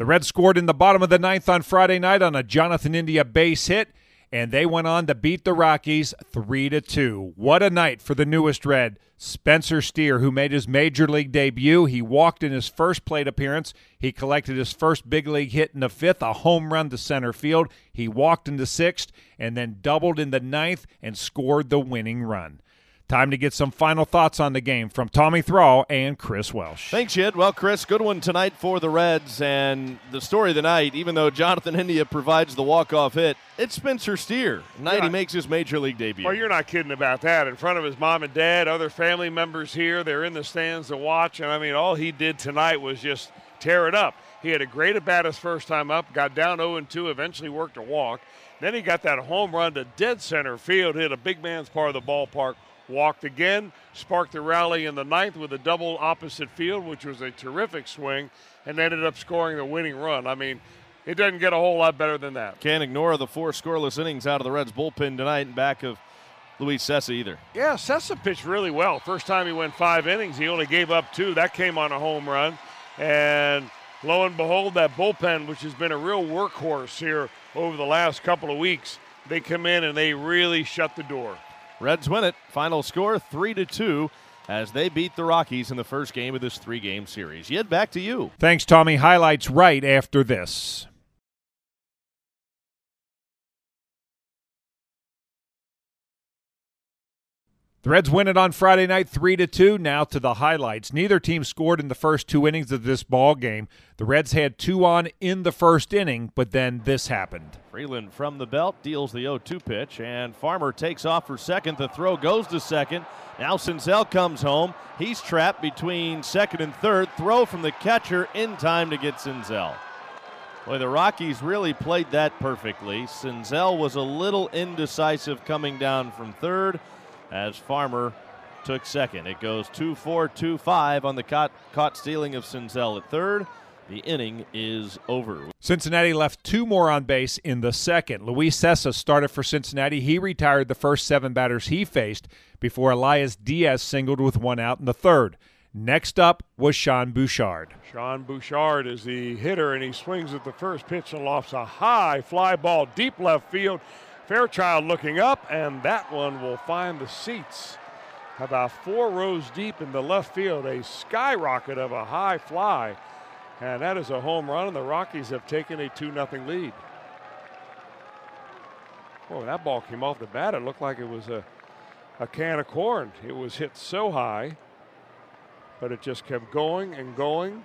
The Reds scored in the bottom of the ninth on Friday night on a Jonathan India base hit, and they went on to beat the Rockies 3 to 2. What a night for the newest Red, Spencer Steer, who made his major league debut. He walked in his first plate appearance. He collected his first big league hit in the fifth, a home run to center field. He walked in the sixth and then doubled in the ninth and scored the winning run. Time to get some final thoughts on the game from Tommy Thrall and Chris Welsh. Thanks, Jed. Well, Chris, good one tonight for the Reds. And the story of the night, even though Jonathan India provides the walk-off hit, it's Spencer Steer. Night Yeah. he makes his major league debut. Well, you're not kidding about that. In front of his mom and dad, other family members here, they're in the stands to watch. And I mean, all he did tonight was just tear it up. He had a great at bat his first time up, got down 0 2, eventually worked a walk. Then he got that home run to dead center field, hit a big man's part of the ballpark, walked again, sparked the rally in the ninth with a double opposite field, which was a terrific swing, and ended up scoring the winning run. I mean, it doesn't get a whole lot better than that. Can't ignore the four scoreless innings out of the Reds bullpen tonight in back of Luis Cessa either. Yeah, Sessa pitched really well. First time he went five innings, he only gave up two. That came on a home run. And lo and behold, that bullpen, which has been a real workhorse here over the last couple of weeks, they come in and they really shut the door. Reds win it. Final score 3 to 2 as they beat the Rockies in the first game of this three-game series. Yet back to you. Thanks, Tommy. Highlights right after this. The Reds win it on Friday night 3 to 2. Now to the highlights. Neither team scored in the first two innings of this ball game. The Reds had two on in the first inning, but then this happened. Freeland from the belt deals the 0 2 pitch, and Farmer takes off for second. The throw goes to second. Now Senzel comes home. He's trapped between second and third. Throw from the catcher in time to get Senzel. Boy, the Rockies really played that perfectly. Senzel was a little indecisive coming down from third as Farmer took second. It goes 2 4 2 5 on the caught, caught stealing of Senzel at third. The inning is over. Cincinnati left two more on base in the second. Luis Cessa started for Cincinnati. He retired the first seven batters he faced before Elias Diaz singled with one out in the third. Next up was Sean Bouchard. Sean Bouchard is the hitter, and he swings at the first pitch and lofts a high fly ball deep left field. Fairchild looking up, and that one will find the seats. About four rows deep in the left field, a skyrocket of a high fly. And that is a home run, and the Rockies have taken a 2 0 lead. Boy, that ball came off the bat. It looked like it was a, a can of corn. It was hit so high, but it just kept going and going.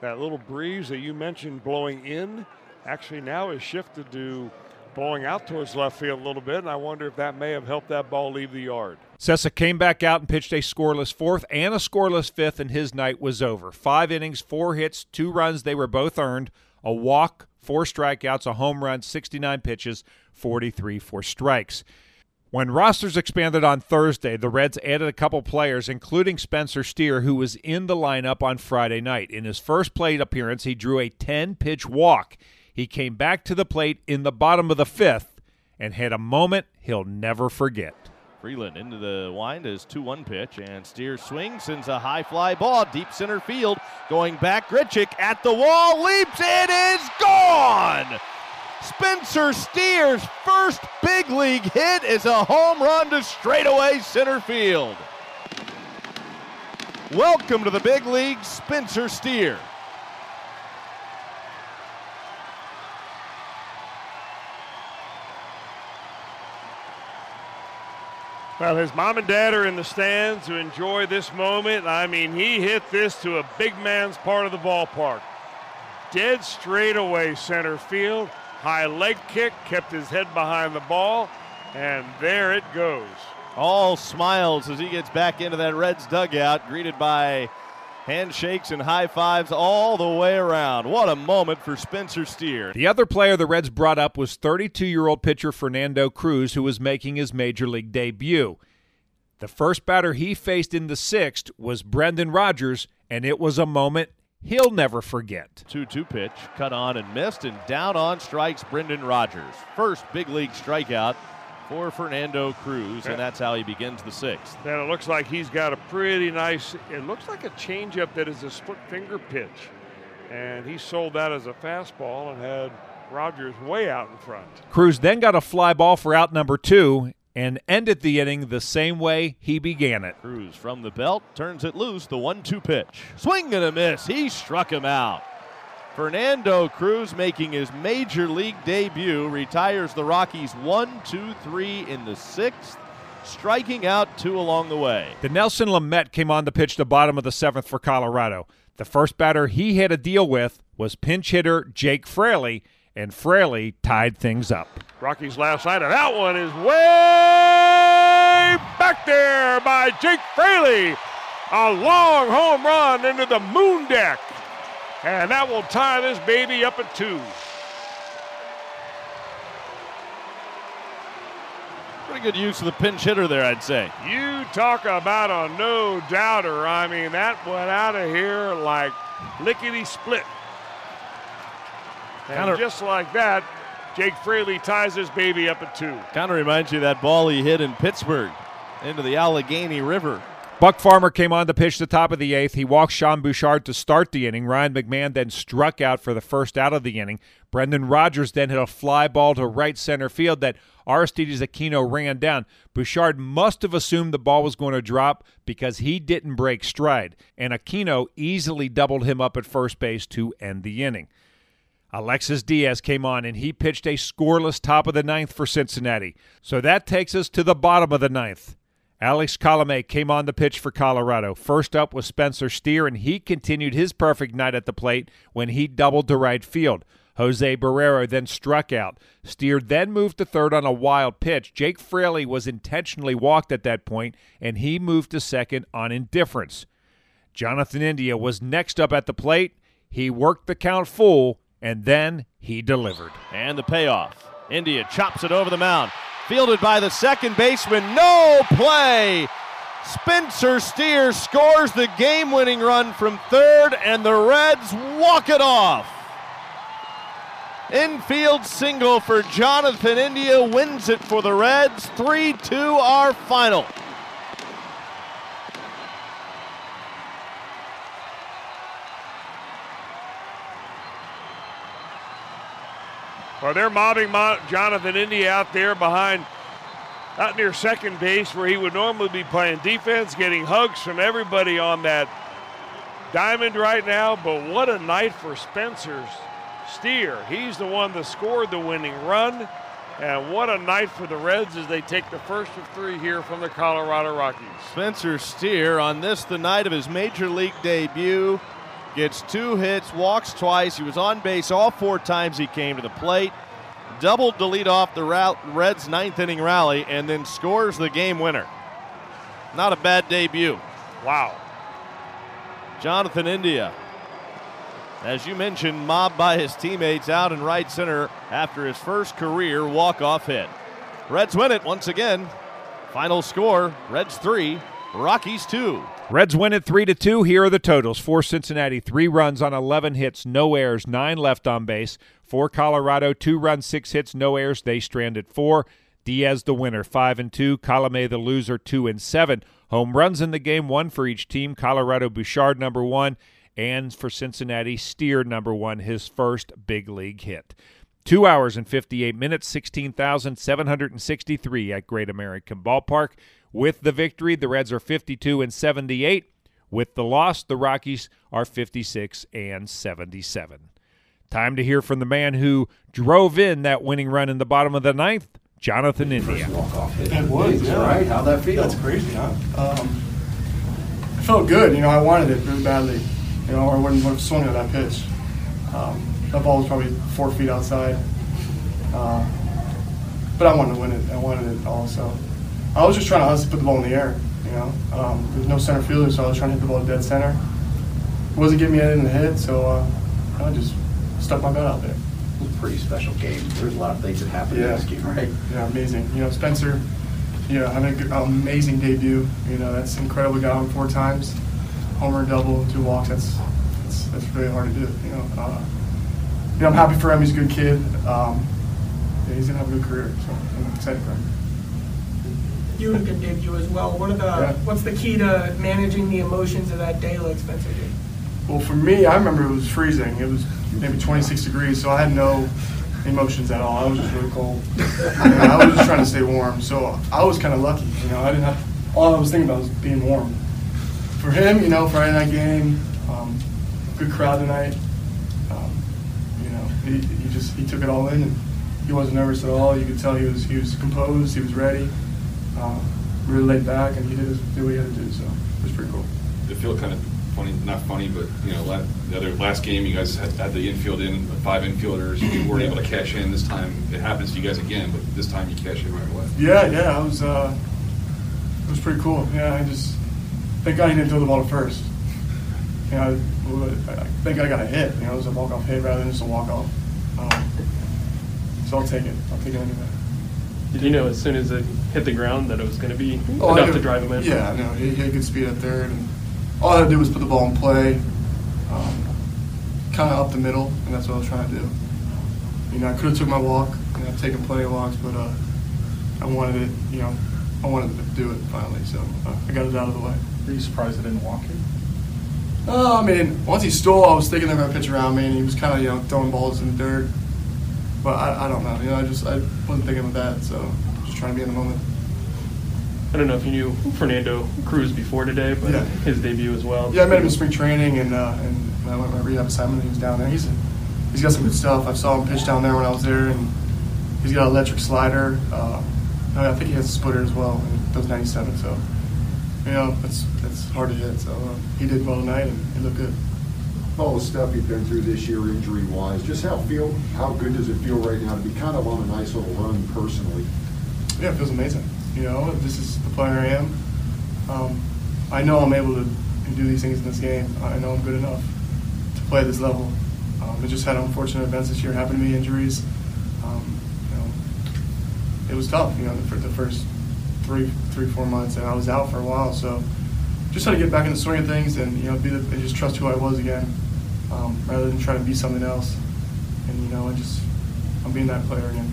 That little breeze that you mentioned blowing in actually now is shifted to blowing out towards left field a little bit, and I wonder if that may have helped that ball leave the yard. Cessa came back out and pitched a scoreless fourth and a scoreless fifth, and his night was over. Five innings, four hits, two runs. They were both earned. A walk, four strikeouts, a home run, 69 pitches, 43 for strikes. When rosters expanded on Thursday, the Reds added a couple players, including Spencer Steer, who was in the lineup on Friday night. In his first plate appearance, he drew a 10 pitch walk. He came back to the plate in the bottom of the fifth and had a moment he'll never forget. Freeland into the wind is 2 1 pitch, and Steer swings, sends a high fly ball deep center field. Going back, Grichuk at the wall, leaps, it is gone! Spencer Steer's first big league hit is a home run to straightaway center field. Welcome to the big league, Spencer Steer. Well, his mom and dad are in the stands to enjoy this moment. I mean, he hit this to a big man's part of the ballpark. Dead straight away center field. High leg kick, kept his head behind the ball, and there it goes. All smiles as he gets back into that Reds dugout, greeted by handshakes and high fives all the way around. What a moment for Spencer Steer. The other player the Reds brought up was 32 year old pitcher Fernando Cruz, who was making his major league debut. The first batter he faced in the sixth was Brendan Rodgers, and it was a moment he'll never forget. 2 2 pitch, cut on and missed, and down on strikes Brendan Rodgers. First big league strikeout for Fernando Cruz, and that's how he begins the sixth. And it looks like he's got a pretty nice, it looks like a changeup that is a split finger pitch. and he sold that as a fastball and had Rodgers way out in front. Cruz then got a fly ball for out number two and ended the inning the same way he began it. Cruz from the belt turns it loose. The one-two pitch, swing and a miss. He struck him out. Fernando Cruz making his major league debut retires the Rockies one, two, three in the sixth, striking out two along the way. Dinelson Lamet came on to pitch the bottom of the seventh for Colorado. The first batter he had to deal with was pinch hitter Jake Fraley, and Fraley tied things up. Rockies last night, and that one is way back there by Jake Fraley. A long home run into the moon deck. And that will tie this baby up at two. Pretty good use of the pinch hitter there, I'd say. You talk about a no doubter. I mean, that went out of here like lickety split. And Kinda- just like that, Jake Fraley ties this baby up at two. Kind of reminds you of that ball he hit in Pittsburgh into the Allegheny River. Buck Farmer came on to pitch the top of the eighth. He walked Sean Bouchard to start the inning. Ryan McMahon then struck out for the first out of the inning. Brendan Rodgers then hit a fly ball to right center field that Aristides Aquino ran down. Bouchard must have assumed the ball was going to drop because he didn't break stride, and Aquino easily doubled him up at first base to end the inning. Alexis Diaz came on and he pitched a scoreless top of the ninth for Cincinnati. So that takes us to the bottom of the ninth. Alex Colome came on the pitch for Colorado. First up was Spencer Steer, and he continued his perfect night at the plate when he doubled to right field. Jose Barrero then struck out. Steer then moved to third on a wild pitch. Jake Fraley was intentionally walked at that point, and he moved to second on indifference. Jonathan India was next up at the plate. He worked the count full, and then he delivered. And the payoff. India chops it over the mound. Fielded by the second baseman. No play. Spencer Steer scores the game winning run from third, and the Reds walk it off. Infield single for Jonathan India wins it for the Reds. 3 2 our final. Well, they're mobbing Mo- Jonathan India out there behind, out near second base where he would normally be playing defense, getting hugs from everybody on that diamond right now. But what a night for Spencer Steer. He's the one that scored the winning run. And what a night for the Reds as they take the first of three here from the Colorado Rockies. Spencer Steer on this, the night of his major league debut, gets two hits, walks twice. He was on base all four times he came to the plate. Doubled to lead off the Reds' ninth inning rally, and then scores the game winner. Not a bad debut. Wow. Jonathan India, as you mentioned, mobbed by his teammates out in right center after his first career walk-off hit. Reds win it once again. Final score: Reds three, Rockies two. Reds win it 3 to 2. Here are the totals. For Cincinnati, 3 runs on 11 hits, no errors, 9 left on base. For Colorado, 2 runs, 6 hits, no errors. They stranded 4. Diaz the winner, 5 and 2. Colome the loser, 2 and 7. Home runs in the game, 1 for each team. Colorado Bouchard number 1 and for Cincinnati Steer number 1 his first big league hit. 2 hours and 58 minutes, 16,763 at Great American Ballpark. With the victory, the Reds are 52 and 78. With the loss, the Rockies are 56 and 77. Time to hear from the man who drove in that winning run in the bottom of the ninth, Jonathan India. It was, yeah. right? How'd that feel? That's crazy, huh? Um, I felt good. You know, I wanted it really badly. You know, or when when swung at that pitch. Um, that ball was probably four feet outside. Uh, but I wanted to win it. I wanted it all. So I was just trying to honestly put the ball in the air. You know, um, there's no center fielder, so I was trying to hit the ball dead center. It wasn't getting me anything to hit, so uh, I just stuck my bat out there. It was a pretty special game. There's a lot of things that happened in this game, right? Yeah, amazing. You know, Spencer, you know, having an amazing debut. You know, that's incredible. Got him four times, homer, double, two walks. That's that's, that's really hard to do. You know, uh, know, I'm happy for him. He's a good kid. Um, yeah, he's gonna have a good career. So I'm excited for him. You had a good debut as well. What are the Yeah. what's the key to managing the emotions of that day like Spencer did? Well, for me, I remember it was freezing. It was maybe 26 degrees, so I had no emotions at all. I was just really cold. And I was just trying to stay warm, so I was kind of lucky. You know, I didn't have. All I was thinking about was being warm. For him, you know, Friday night game, um, good crowd tonight. He, he just he took it all in, and he wasn't nervous at all. You could tell he was he was composed, he was ready, uh, really laid back, and he did, his, did what he had to do. So it was pretty cool. It feel kind of funny, not funny, but you know, la- the other last game you guys had, had the infield in, the five infielders. You weren't able to cash in. This time it happens to you guys again, but this time you cash in right away. Yeah, yeah, I was. Uh, it was pretty cool. Yeah, I just thank God he didn't throw the ball first. You know, I, think I got a hit. You know, it was a walk off hit rather than just a walk off. Um, so I'll take it. I'll take it anyway. Did you know as soon as it hit the ground that it was going to be Oh, enough knew- to drive him in? Yeah, I know. He, he had good speed at third, and all I had to do was put the ball in play, um, kind of up the middle, and that's what I was trying to do. You know, I could have took my walk, and I've taken plenty of walks, but uh, I wanted it. You know, I wanted to do it finally, so uh, I got it out of the way. Were you surprised it didn't walk you? Uh, I mean, once he stole, I was thinking they're going to pitch around me, and he was kind of you know throwing balls in the dirt. But I, I don't know. You know, I just I wasn't thinking of that, so just trying to be in the moment. I don't know if you knew Fernando Cruz before today, but Yeah. his debut as well. Yeah, I met him in spring training, and uh, and I went to my rehab assignment. And He was down there. He's he's got some good stuff. I saw him pitch down there when I was there, and he's got an electric slider. Uh, I think he has a splitter as well. And those 97. So you know, that's that's hard to hit. So uh, he did well tonight, and he looked good. all the stuff you've been through this year injury-wise, just how feel, how good does it feel right now to be kind of on a nice little run personally? Yeah, it feels amazing. You know, this is the player I am. Um, I know I'm able to do these things in this game. I know I'm good enough to play this level. Um, I just had unfortunate events this year happen to me, injuries. Um, you know, it was tough. You know, for the first three, three, four months, and I was out for a while. So just had to get back in the swing of things, and you know, be the, and just trust who I was again, um, rather than trying to be something else. And you know, I just I'm being that player again.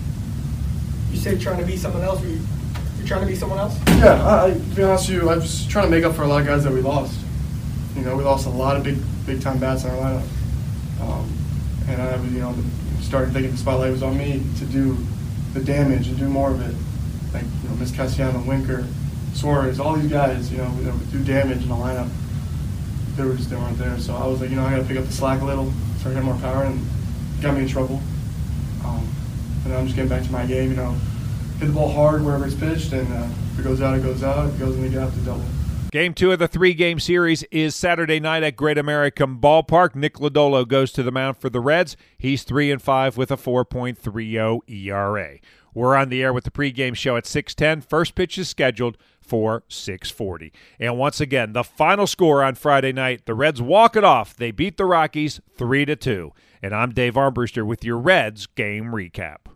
You say trying to be someone else. Were you, you're trying to be someone else? Yeah, I, I, to be honest with you, I was trying to make up for a lot of guys that we lost. You know, we lost a lot of big, big time bats in our lineup, um, and I was, you know, started thinking the spotlight was on me to do the damage and do more of it. Like, you know, Miss Cassiano, Winker, Suarez, all these guys, you know, that do damage in the lineup. They were just they weren't there, so I was like, you know, I got to pick up the slack a little, start getting more power, and got me in trouble. Um, and I'm just getting back to my game, you know, hit the ball hard wherever it's pitched, and uh, if it goes out, it goes out. If it goes in the gap, to double. Game two of the three game series is Saturday night at Great American Ballpark. Nick Lodolo goes to the mound for the Reds. He's 3 and 5 with a 4.30 ERA. We're on the air with the pregame show at 610. First pitch is scheduled for 640. And once again, the final score on Friday night, the Reds walk it off. They beat the Rockies 3 to 2. And I'm Dave Armbruster with your Reds game recap.